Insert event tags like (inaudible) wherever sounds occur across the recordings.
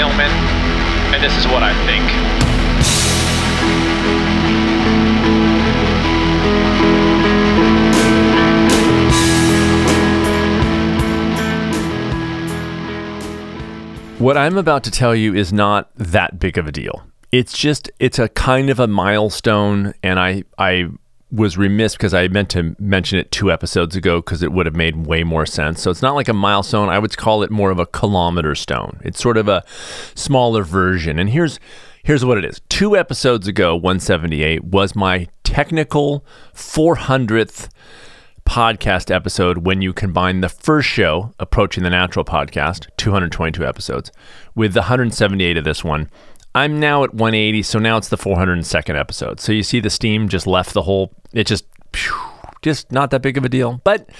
Hillman, and this is what I think. What I'm about to tell you is not that big of a deal. It's just it's a kind of a milestone and I I was remiss because I meant to mention it 2 episodes ago because it would have made way more sense. So it's not like a milestone, I would call it more of a kilometer stone. It's sort of a smaller version. And here's here's what it is. 2 episodes ago, 178 was my technical 400th podcast episode when you combine the first show, Approaching the Natural podcast, 222 episodes, with the 178 of this one. I'm now at 180, so now it's the 402nd episode. So you see the steam just left the whole, it just, just not that big of a deal. But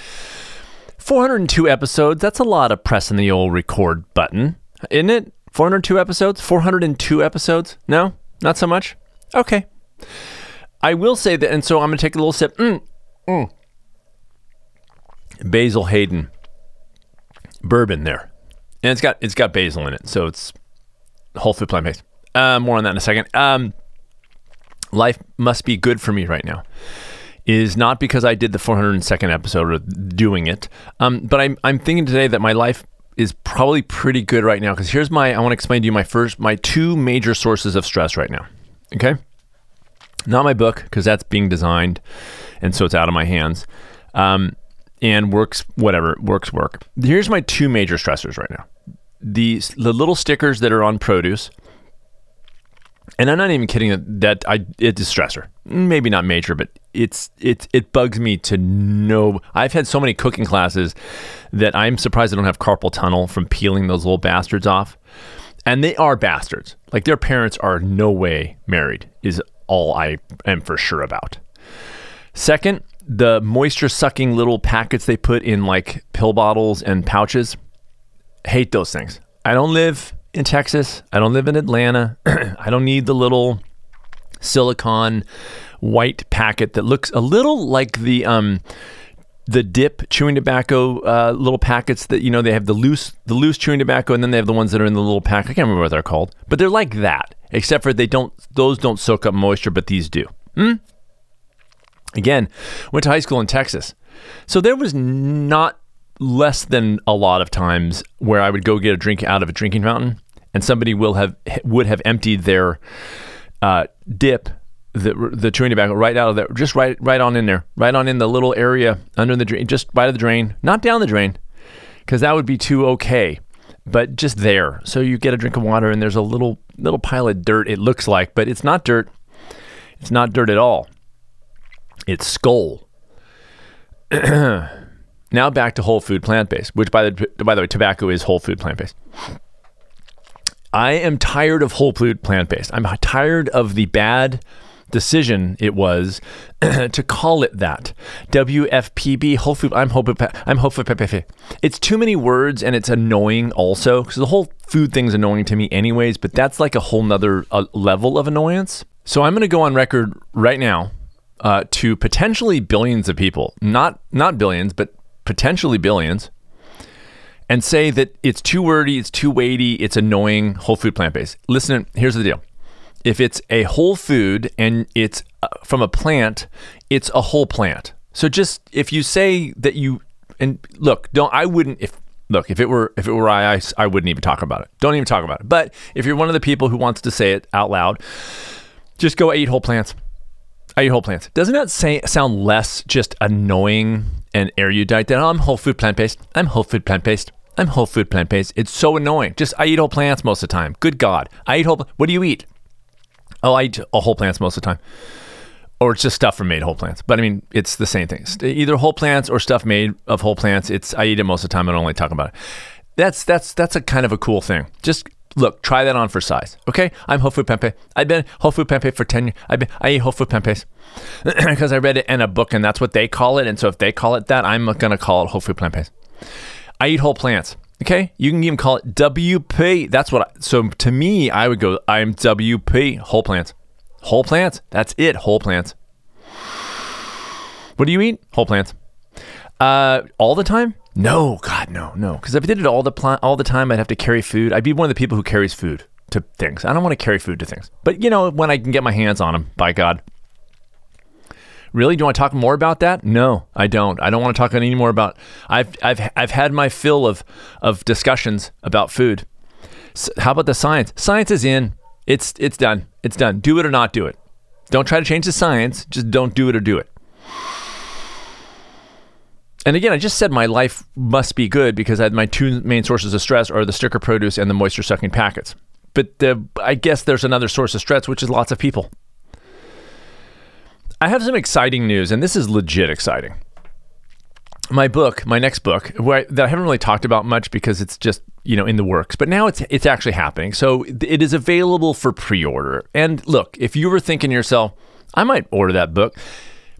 402 episodes, that's a lot of pressing the old record button, isn't it? 402 episodes? 402 episodes? No? Not so much? Okay. I will say that, and so I'm going to take a little sip. Mm, mm. Basil Hayden bourbon there, and it's got it's got basil in it, so it's whole food plant based. Uh, more on that in a second. Um, life must be good for me right now. Is not because I did the 402nd episode of doing it, um, but I'm I'm thinking today that my life is probably pretty good right now. Because here's my I want to explain to you my first my two major sources of stress right now. Okay, not my book because that's being designed, and so it's out of my hands. Um, and works whatever works work. Here's my two major stressors right now. The the little stickers that are on produce. And I'm not even kidding that, that I it's a stressor. Maybe not major, but it's it it bugs me to no I've had so many cooking classes that I'm surprised I don't have carpal tunnel from peeling those little bastards off. And they are bastards. Like their parents are no way married is all I am for sure about. Second, the moisture sucking little packets they put in like pill bottles and pouches. Hate those things. I don't live in Texas. I don't live in Atlanta. (clears throat) I don't need the little silicon white packet that looks a little like the um the dip chewing tobacco uh, little packets that you know they have the loose the loose chewing tobacco and then they have the ones that are in the little pack. I can't remember what they're called, but they're like that, except for they don't those don't soak up moisture, but these do. Hmm? Again, went to high school in Texas. So there was not less than a lot of times where I would go get a drink out of a drinking fountain and somebody will have would have emptied their uh, dip the the chewing tobacco right out of there just right right on in there right on in the little area under the drain just of the drain not down the drain because that would be too okay but just there so you get a drink of water and there's a little little pile of dirt it looks like but it's not dirt it's not dirt at all it's Skoal. (clears throat) now back to whole food plant based, which by the by the way, tobacco is whole food plant based. I am tired of whole food plant based. I'm tired of the bad decision it was (clears throat) to call it that. WFPB whole food. I'm food. I'm food. It's too many words and it's annoying also because the whole food thing's annoying to me anyways. But that's like a whole nother uh, level of annoyance. So I'm going to go on record right now uh, to potentially billions of people, not not billions, but potentially billions, and say that it's too wordy, it's too weighty, it's annoying. Whole food plant based. Listen, here's the deal: if it's a whole food and it's uh, from a plant, it's a whole plant. So just if you say that you and look, don't I wouldn't if look if it were if it were I, I I wouldn't even talk about it. Don't even talk about it. But if you're one of the people who wants to say it out loud, just go eat whole plants. I eat whole plants. Doesn't that say, sound less just annoying and erudite than oh, I'm whole food plant based? I'm whole food plant based. I'm whole food plant based. It's so annoying. Just I eat whole plants most of the time. Good God, I eat whole. What do you eat? Oh, I eat whole plants most of the time, or it's just stuff from made whole plants. But I mean, it's the same thing. Either whole plants or stuff made of whole plants. It's I eat it most of the time. I don't only talk about it. That's that's that's a kind of a cool thing. Just look, try that on for size. Okay, I'm whole food pempe. I've been whole food pempe for ten years. I've been I eat whole food pempes (clears throat) because I read it in a book and that's what they call it. And so if they call it that, I'm gonna call it whole food plant based. I eat whole plants. Okay, you can even call it WP. That's what. I, so to me, I would go. I'm WP whole plants. Whole plants. That's it. Whole plants. What do you eat? Whole plants. Uh, all the time? No, God, no, no. Because if I did it all the pl- all the time, I'd have to carry food. I'd be one of the people who carries food to things. I don't want to carry food to things. But you know, when I can get my hands on them, by God. Really? Do I talk more about that? No, I don't. I don't want to talk any more about. I've I've I've had my fill of of discussions about food. So how about the science? Science is in. It's it's done. It's done. Do it or not do it. Don't try to change the science. Just don't do it or do it. And again, I just said my life must be good because I had my two main sources of stress are the sticker produce and the moisture sucking packets. But the, I guess there's another source of stress, which is lots of people. I have some exciting news, and this is legit exciting. My book, my next book, I, that I haven't really talked about much because it's just you know in the works, but now it's it's actually happening. So it is available for pre-order. And look, if you were thinking to yourself, I might order that book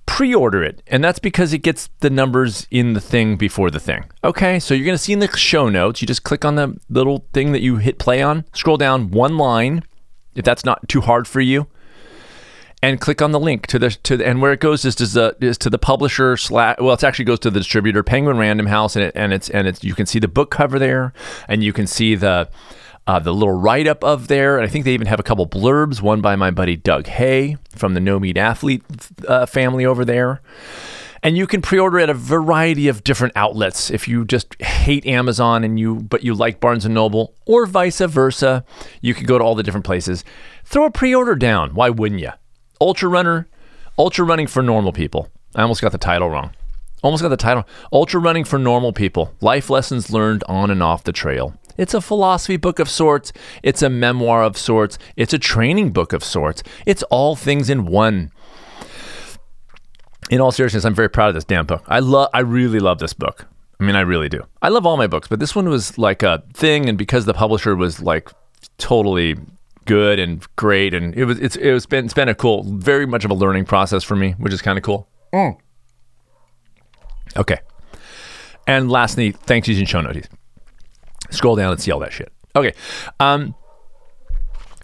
pre-order it and that's because it gets the numbers in the thing before the thing okay so you're to see in the show notes you just click on the little thing that you hit play on scroll down one line if that's not too hard for you and click on the link to the to the, and where it goes is to the is to the publisher slash well it actually goes to the distributor penguin random house and it and it's and it's you can see the book cover there and you can see the uh, the little write up of there. And I think they even have a couple blurbs, one by my buddy Doug Hay from the No Meat Athlete uh, family over there. And you can pre-order at a variety of different outlets if you just hate Amazon and you but you like Barnes and Noble or vice versa. You can go to all the different places. Throw a pre-order down. Why wouldn't you? Ultra Runner, Ultra Running for Normal People. I almost got the title wrong. Almost got the title. Ultra Running for Normal People. Life lessons learned on and off the trail. It's a philosophy book of sorts. It's a memoir of sorts. It's a training book of sorts. It's all things in one. In all seriousness, I'm very proud of this damn book. I love I really love this book. I mean, I really do. I love all my books, but this one was like a thing and because the publisher was like totally good and great and it was it's it was been it's been a cool very much of a learning process for me, which is kind of cool. Mm. Okay. And lastly, thanks using show notes. Scroll down and see all that shit. Okay. Um,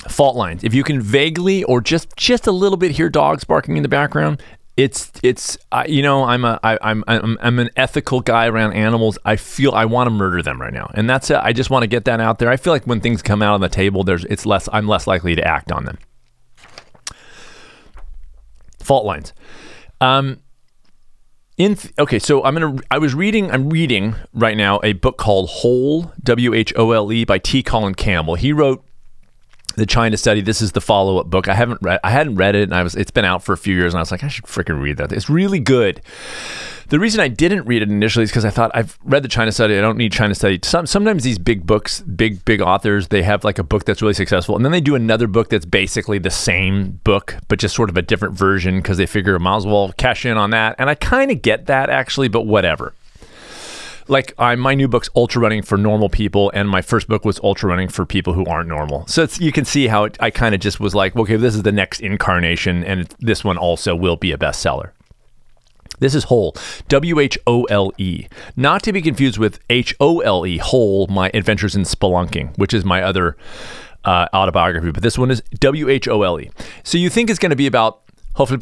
fault lines. If you can vaguely or just just a little bit hear dogs barking in the background, it's it's you know I'm a I, I'm I'm I'm an ethical guy around animals. I feel I want to murder them right now, and that's it. I just want to get that out there. I feel like when things come out on the table, there's it's less I'm less likely to act on them. Fault lines. Um, in th- okay, so I'm gonna. I was reading. I'm reading right now a book called Whole W H O L E by T. Colin Campbell. He wrote the China Study. This is the follow up book. I haven't read. I hadn't read it, and I was. It's been out for a few years, and I was like, I should freaking read that. It's really good. The reason I didn't read it initially is because I thought I've read the China Study. I don't need China Study. Some, sometimes these big books, big big authors, they have like a book that's really successful, and then they do another book that's basically the same book but just sort of a different version because they figure might as well cash in on that. And I kind of get that actually, but whatever. Like I, my new book's ultra running for normal people, and my first book was ultra running for people who aren't normal. So you can see how it, I kind of just was like, okay, this is the next incarnation, and this one also will be a bestseller. This is Whole, W H O L E, not to be confused with H O L E, Whole, My Adventures in Spelunking, which is my other uh, autobiography. But this one is W H O L E. So you think it's going to be about hopefully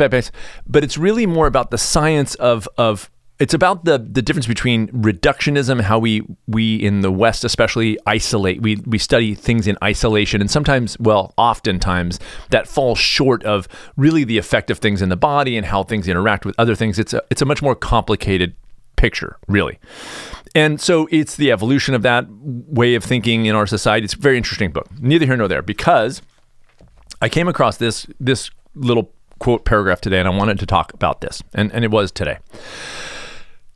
but it's really more about the science of of it's about the the difference between reductionism, how we we in the West especially isolate. We we study things in isolation, and sometimes, well, oftentimes that falls short of really the effect of things in the body and how things interact with other things. It's a it's a much more complicated picture, really. And so it's the evolution of that way of thinking in our society. It's a very interesting book. Neither here nor there, because I came across this this little quote paragraph today, and I wanted to talk about this, and and it was today.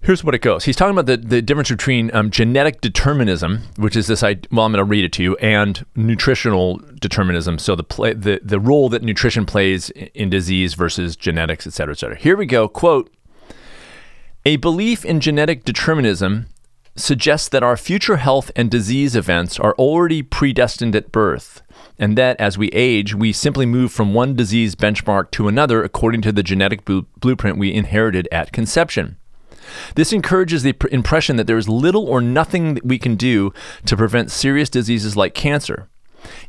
Here's what it goes. He's talking about the, the difference between um, genetic determinism, which is this. I well, I'm going to read it to you, and nutritional determinism. So the play, the the role that nutrition plays in disease versus genetics, et cetera, et cetera. Here we go. Quote: A belief in genetic determinism suggests that our future health and disease events are already predestined at birth, and that as we age, we simply move from one disease benchmark to another according to the genetic blueprint we inherited at conception. This encourages the impression that there is little or nothing that we can do to prevent serious diseases like cancer.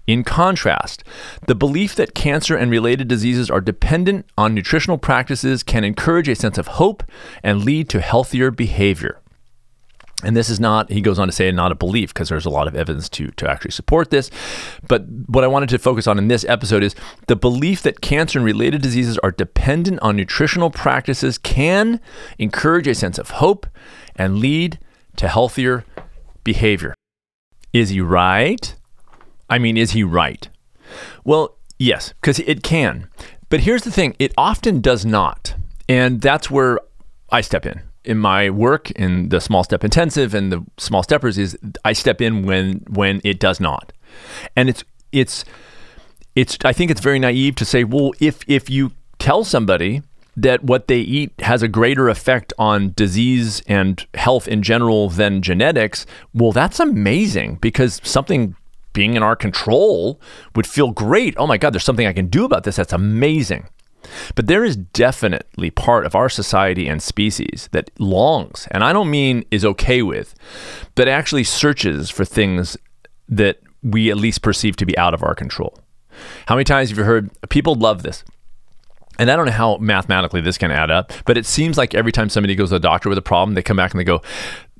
In contrast, the belief that cancer and related diseases are dependent on nutritional practices can encourage a sense of hope and lead to healthier behavior. And this is not, he goes on to say, not a belief because there's a lot of evidence to, to actually support this. But what I wanted to focus on in this episode is the belief that cancer and related diseases are dependent on nutritional practices can encourage a sense of hope and lead to healthier behavior. Is he right? I mean, is he right? Well, yes, because it can. But here's the thing it often does not. And that's where I step in in my work in the small step intensive and the small steppers is I step in when when it does not. And it's it's it's I think it's very naive to say, well, if if you tell somebody that what they eat has a greater effect on disease and health in general than genetics, well, that's amazing because something being in our control would feel great. Oh my God, there's something I can do about this. That's amazing. But there is definitely part of our society and species that longs, and I don't mean is okay with, but actually searches for things that we at least perceive to be out of our control. How many times have you heard people love this? And I don't know how mathematically this can add up, but it seems like every time somebody goes to the doctor with a problem, they come back and they go,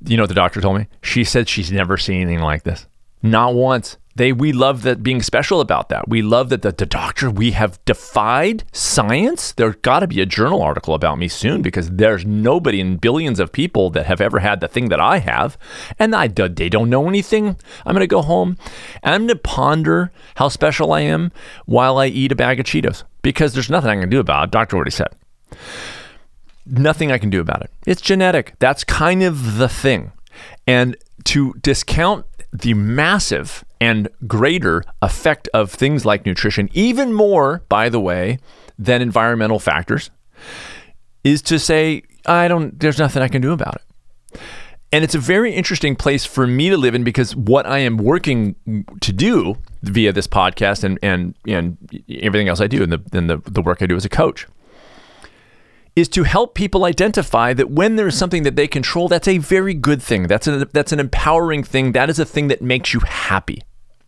You know what the doctor told me? She said she's never seen anything like this. Not once. They we love that being special about that. We love that the, the doctor we have defied science. There's got to be a journal article about me soon because there's nobody in billions of people that have ever had the thing that I have, and I they don't know anything. I'm gonna go home and I'm gonna ponder how special I am while I eat a bag of Cheetos because there's nothing I can do about it. Doctor already said. Nothing I can do about it. It's genetic. That's kind of the thing. And to discount the massive and greater effect of things like nutrition, even more, by the way, than environmental factors, is to say, I don't, there's nothing I can do about it. And it's a very interesting place for me to live in because what I am working to do via this podcast and, and, and everything else I do and the, and the, the work I do as a coach is to help people identify that when there is something that they control, that's a very good thing. That's a, that's an empowering thing. That is a thing that makes you happy.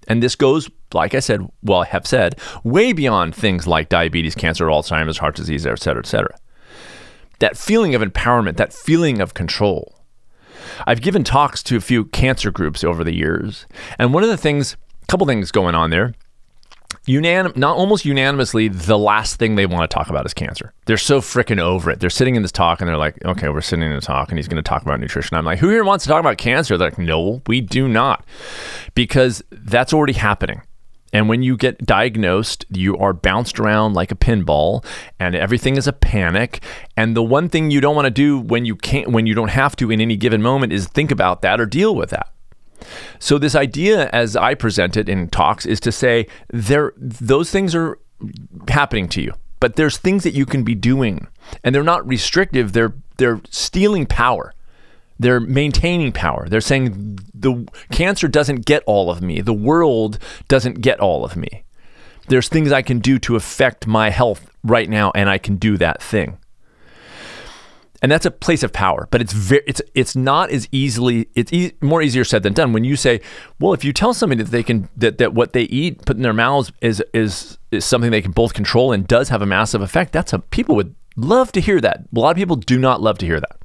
And this goes, like I said, well, I have said, way beyond things like diabetes, cancer, Alzheimer's, heart disease, et cetera, et cetera. That feeling of empowerment, that feeling of control. I've given talks to a few cancer groups over the years. And one of the things, a couple things going on there unanim- not almost unanimously, the last thing they want to talk about is cancer. They're so freaking over it. They're sitting in this talk and they're like, okay, we're sitting in a talk and he's going to talk about nutrition. I'm like, who here wants to talk about cancer? They're like, no, we do not. Because that's already happening. And when you get diagnosed, you are bounced around like a pinball and everything is a panic. And the one thing you don't want to do when you can't when you don't have to in any given moment is think about that or deal with that. So this idea, as I present it in talks, is to say there those things are happening to you, but there's things that you can be doing, and they're not restrictive. They're they're stealing power. They're maintaining power. They're saying the cancer doesn't get all of me. The world doesn't get all of me. There's things I can do to affect my health right now, and I can do that thing and that's a place of power but it's very it's it's not as easily it's e- more easier said than done. When you say well if you tell somebody that they can that, that what they eat put in their mouths is is is something they can both control and does have a massive effect that's a people would love to hear that. A lot of people do not love to hear that.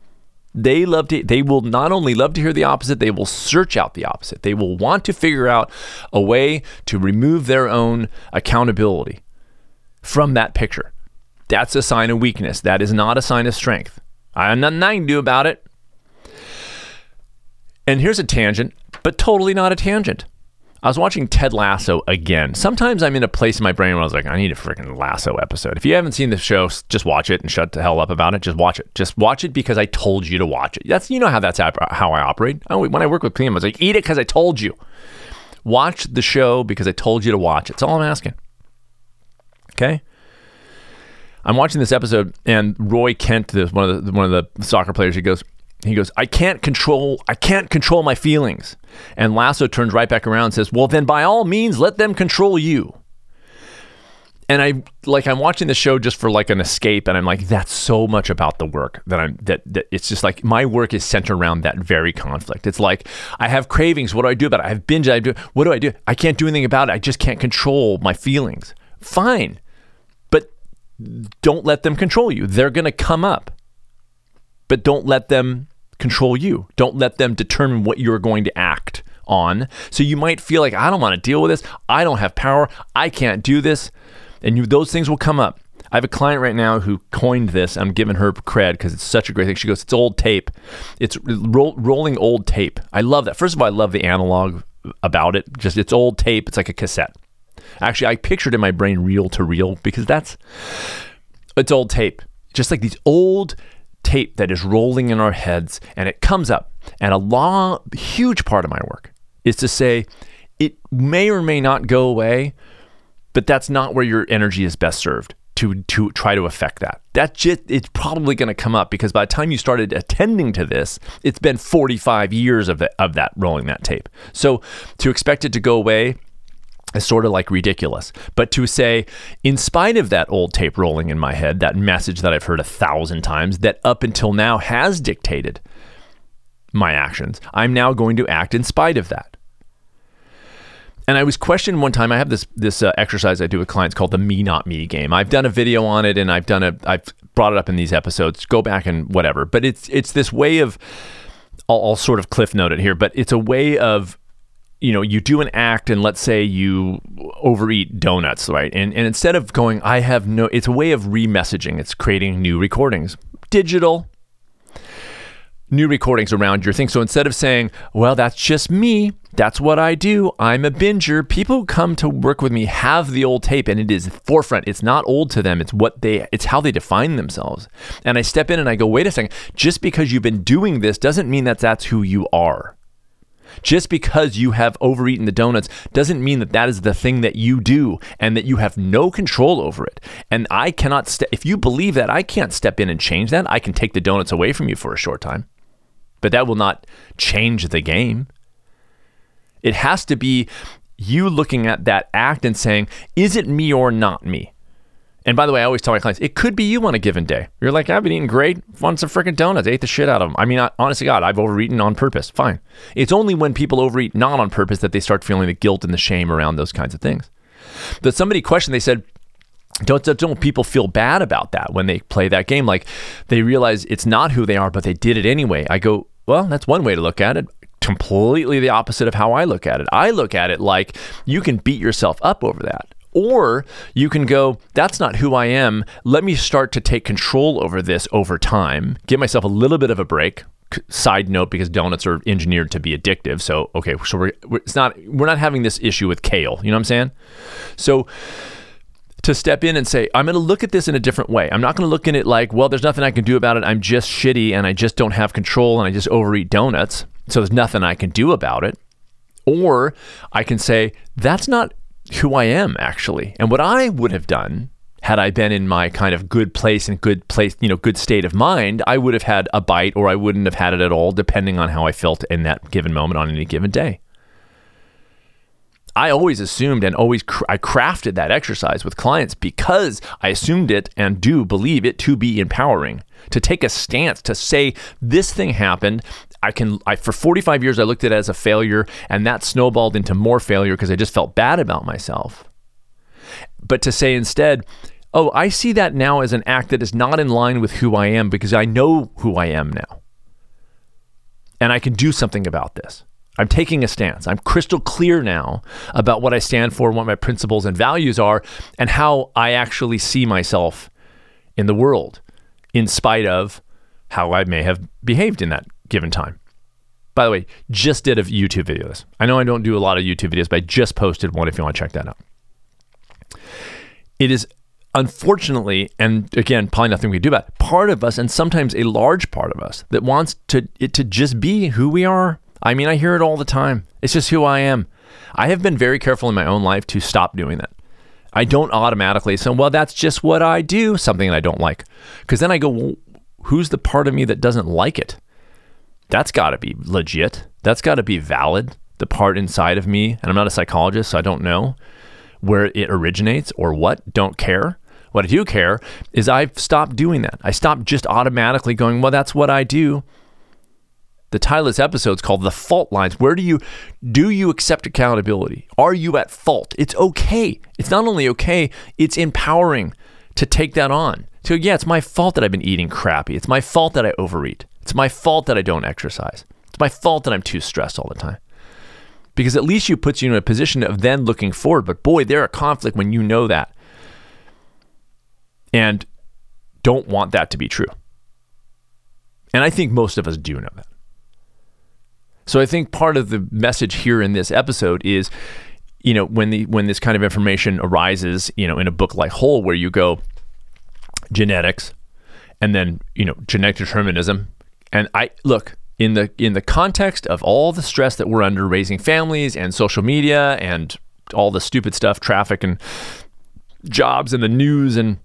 They love to they will not only love to hear the opposite they will search out the opposite. They will want to figure out a way to remove their own accountability from that picture. That's a sign of weakness. That is not a sign of strength I have nothing I can do about it. And here's a tangent, but totally not a tangent. I was watching Ted Lasso again. Sometimes I'm in a place in my brain where I was like, I need a freaking Lasso episode. If you haven't seen the show, just watch it and shut the hell up about it. Just watch it. Just watch it because I told you to watch it. That's you know how that's how I operate. when I work with Clem, I was like, eat it because I told you. Watch the show because I told you to watch it. That's all I'm asking. Okay. I'm watching this episode, and Roy Kent, this one of the one of the soccer players, he goes, he goes, I can't control, I can't control my feelings. And Lasso turns right back around and says, Well, then by all means, let them control you. And I like I'm watching the show just for like an escape, and I'm like, that's so much about the work that I'm that, that it's just like my work is centered around that very conflict. It's like I have cravings. What do I do about it? I have binge. I do. What do I do? I can't do anything about it. I just can't control my feelings. Fine don't let them control you. They're going to come up. But don't let them control you. Don't let them determine what you're going to act on. So you might feel like, I don't want to deal with this. I don't have power. I can't do this. And you, those things will come up. I have a client right now who coined this. I'm giving her cred because it's such a great thing. She goes, It's old tape. It's ro- rolling old tape. I love that. First of all, I love the analog about it. Just it's old tape. It's like a cassette. Actually, I pictured in my brain reel to reel because that's it's old tape. Just like these old tape that is rolling in our heads and it comes up. And a long, huge part of my work is to say it may or may not go away, but that's not where your energy is best served to to try to affect that. That just it's probably going to come up because by the time you started attending to this, it's been 45 years of, the, of that rolling that tape. So to expect it to go away is sort of like ridiculous. But to say, in spite of that old tape rolling in my head, that message that I've heard a thousand times that up until now has dictated my actions, I'm now going to act in spite of that. And I was questioned one time. I have this this uh, exercise I do with clients called the me not me game. I've done a video on it, and I've done a I've brought it up in these episodes. Go back and whatever. But it's it's this way of I'll, I'll sort of cliff note it here, but it's a way of you know, you do an act and let's say you overeat donuts, right? And, and instead of going, I have no, it's a way of remessaging. It's creating new recordings, digital, new recordings around your thing. So instead of saying, well, that's just me, that's what I do, I'm a binger, people who come to work with me have the old tape and it is forefront. It's not old to them. It's what they, it's how they define themselves. And I step in and I go, wait a second, just because you've been doing this doesn't mean that that's who you are. Just because you have overeaten the donuts doesn't mean that that is the thing that you do and that you have no control over it. And I cannot, ste- if you believe that, I can't step in and change that. I can take the donuts away from you for a short time, but that will not change the game. It has to be you looking at that act and saying, is it me or not me? And by the way, I always tell my clients, it could be you on a given day. You're like, I've been eating great, want some freaking donuts, I ate the shit out of them. I mean, I, honestly, God, I've overeaten on purpose. Fine. It's only when people overeat not on purpose that they start feeling the guilt and the shame around those kinds of things. But somebody questioned, they said, don't, don't people feel bad about that when they play that game? Like they realize it's not who they are, but they did it anyway. I go, well, that's one way to look at it completely the opposite of how I look at it. I look at it like you can beat yourself up over that. Or you can go, that's not who I am. Let me start to take control over this over time, give myself a little bit of a break. Side note, because donuts are engineered to be addictive. So, okay, so we're, we're, it's not, we're not having this issue with kale. You know what I'm saying? So, to step in and say, I'm going to look at this in a different way. I'm not going to look at it like, well, there's nothing I can do about it. I'm just shitty and I just don't have control and I just overeat donuts. So there's nothing I can do about it. Or I can say, that's not who I am actually. And what I would have done had I been in my kind of good place and good place, you know, good state of mind, I would have had a bite or I wouldn't have had it at all, depending on how I felt in that given moment on any given day. I always assumed and always cr- I crafted that exercise with clients because I assumed it and do believe it to be empowering to take a stance to say this thing happened I can I for 45 years I looked at it as a failure and that snowballed into more failure because I just felt bad about myself. But to say instead, oh, I see that now as an act that is not in line with who I am because I know who I am now. And I can do something about this. I'm taking a stance. I'm crystal clear now about what I stand for, what my principles and values are, and how I actually see myself in the world, in spite of how I may have behaved in that given time. By the way, just did a YouTube video this. I know I don't do a lot of YouTube videos, but I just posted one if you want to check that out. It is unfortunately, and again, probably nothing we can do about it, part of us, and sometimes a large part of us, that wants to it to just be who we are. I mean, I hear it all the time. It's just who I am. I have been very careful in my own life to stop doing that. I don't automatically say, well, that's just what I do, something that I don't like. Because then I go, well, who's the part of me that doesn't like it? that's got to be legit. That's got to be valid. The part inside of me, and I'm not a psychologist, so I don't know where it originates or what, don't care. What I do care is I've stopped doing that. I stopped just automatically going, well, that's what I do. The title of this episode is called The Fault Lines. Where do you do you accept accountability? Are you at fault? It's okay. It's not only okay, it's empowering to take that on. So yeah, it's my fault that I've been eating crappy. It's my fault that I overeat. It's my fault that I don't exercise. It's my fault that I'm too stressed all the time. Because at least you puts you in a position of then looking forward. But boy, there are conflict when you know that. And don't want that to be true. And I think most of us do know that. So I think part of the message here in this episode is, you know, when the when this kind of information arises, you know, in a book like Whole, where you go genetics, and then you know genetic determinism, and I look in the in the context of all the stress that we're under raising families and social media and all the stupid stuff, traffic and jobs and the news and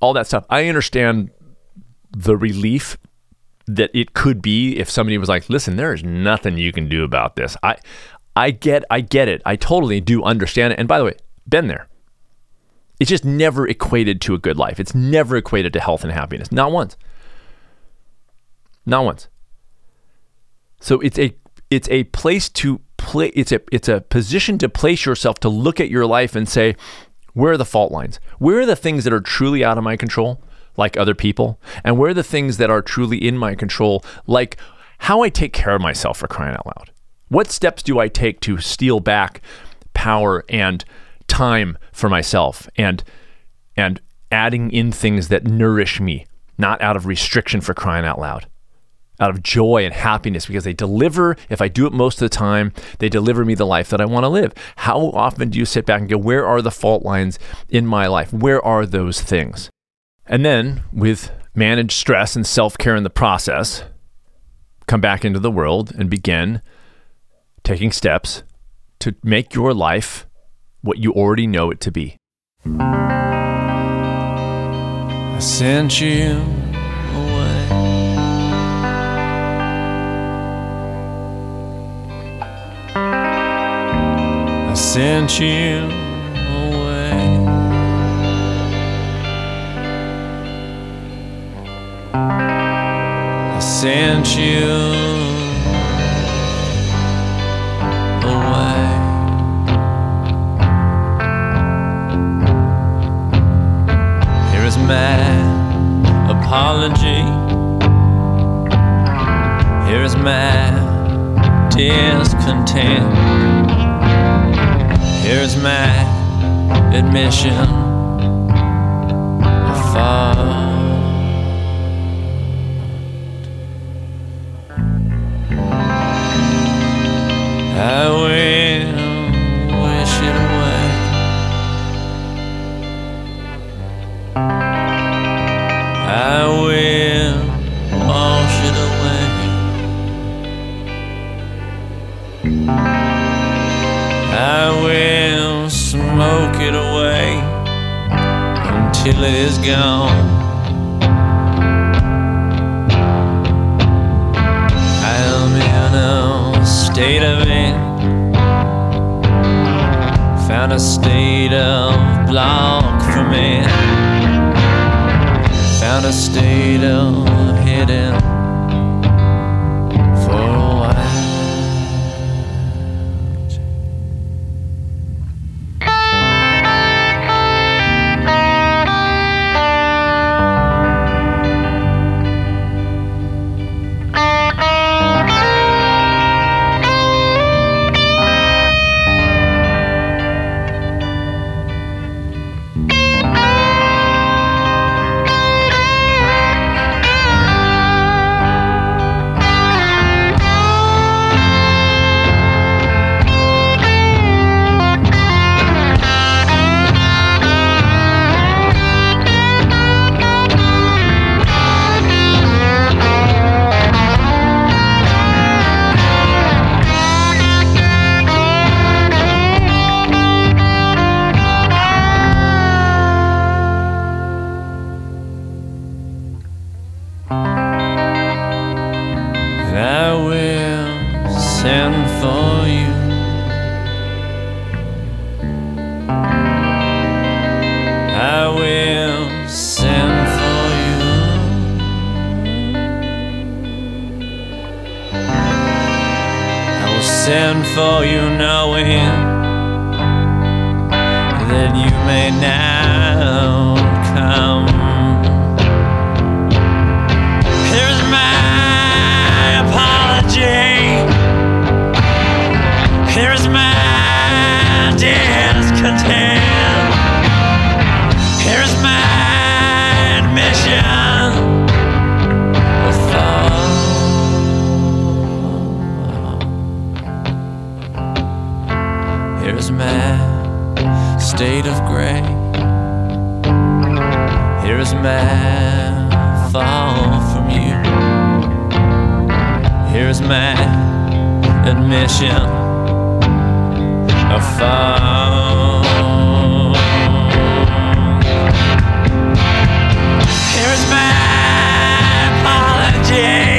all that stuff. I understand the relief that it could be if somebody was like, "Listen, there is nothing you can do about this." I I get I get it. I totally do understand it. And by the way, been there. It's just never equated to a good life. It's never equated to health and happiness. Not once. Not once. So it's a it's a place to play it's a it's a position to place yourself to look at your life and say, where are the fault lines? Where are the things that are truly out of my control? Like other people? And where are the things that are truly in my control, like how I take care of myself for crying out loud? What steps do I take to steal back power and time for myself and and adding in things that nourish me, not out of restriction for crying out loud? Out of joy and happiness because they deliver, if I do it most of the time, they deliver me the life that I want to live. How often do you sit back and go, Where are the fault lines in my life? Where are those things? And then, with managed stress and self care in the process, come back into the world and begin taking steps to make your life what you already know it to be. I sent you away. I sent you sent you away. Here is my apology. Here is my discontent. Here is my admission will send for you. I will send for you. I will send for you, Here is man, state of gray. Here is man, fall from you. Here is man, admission of fall. Here is man, apology.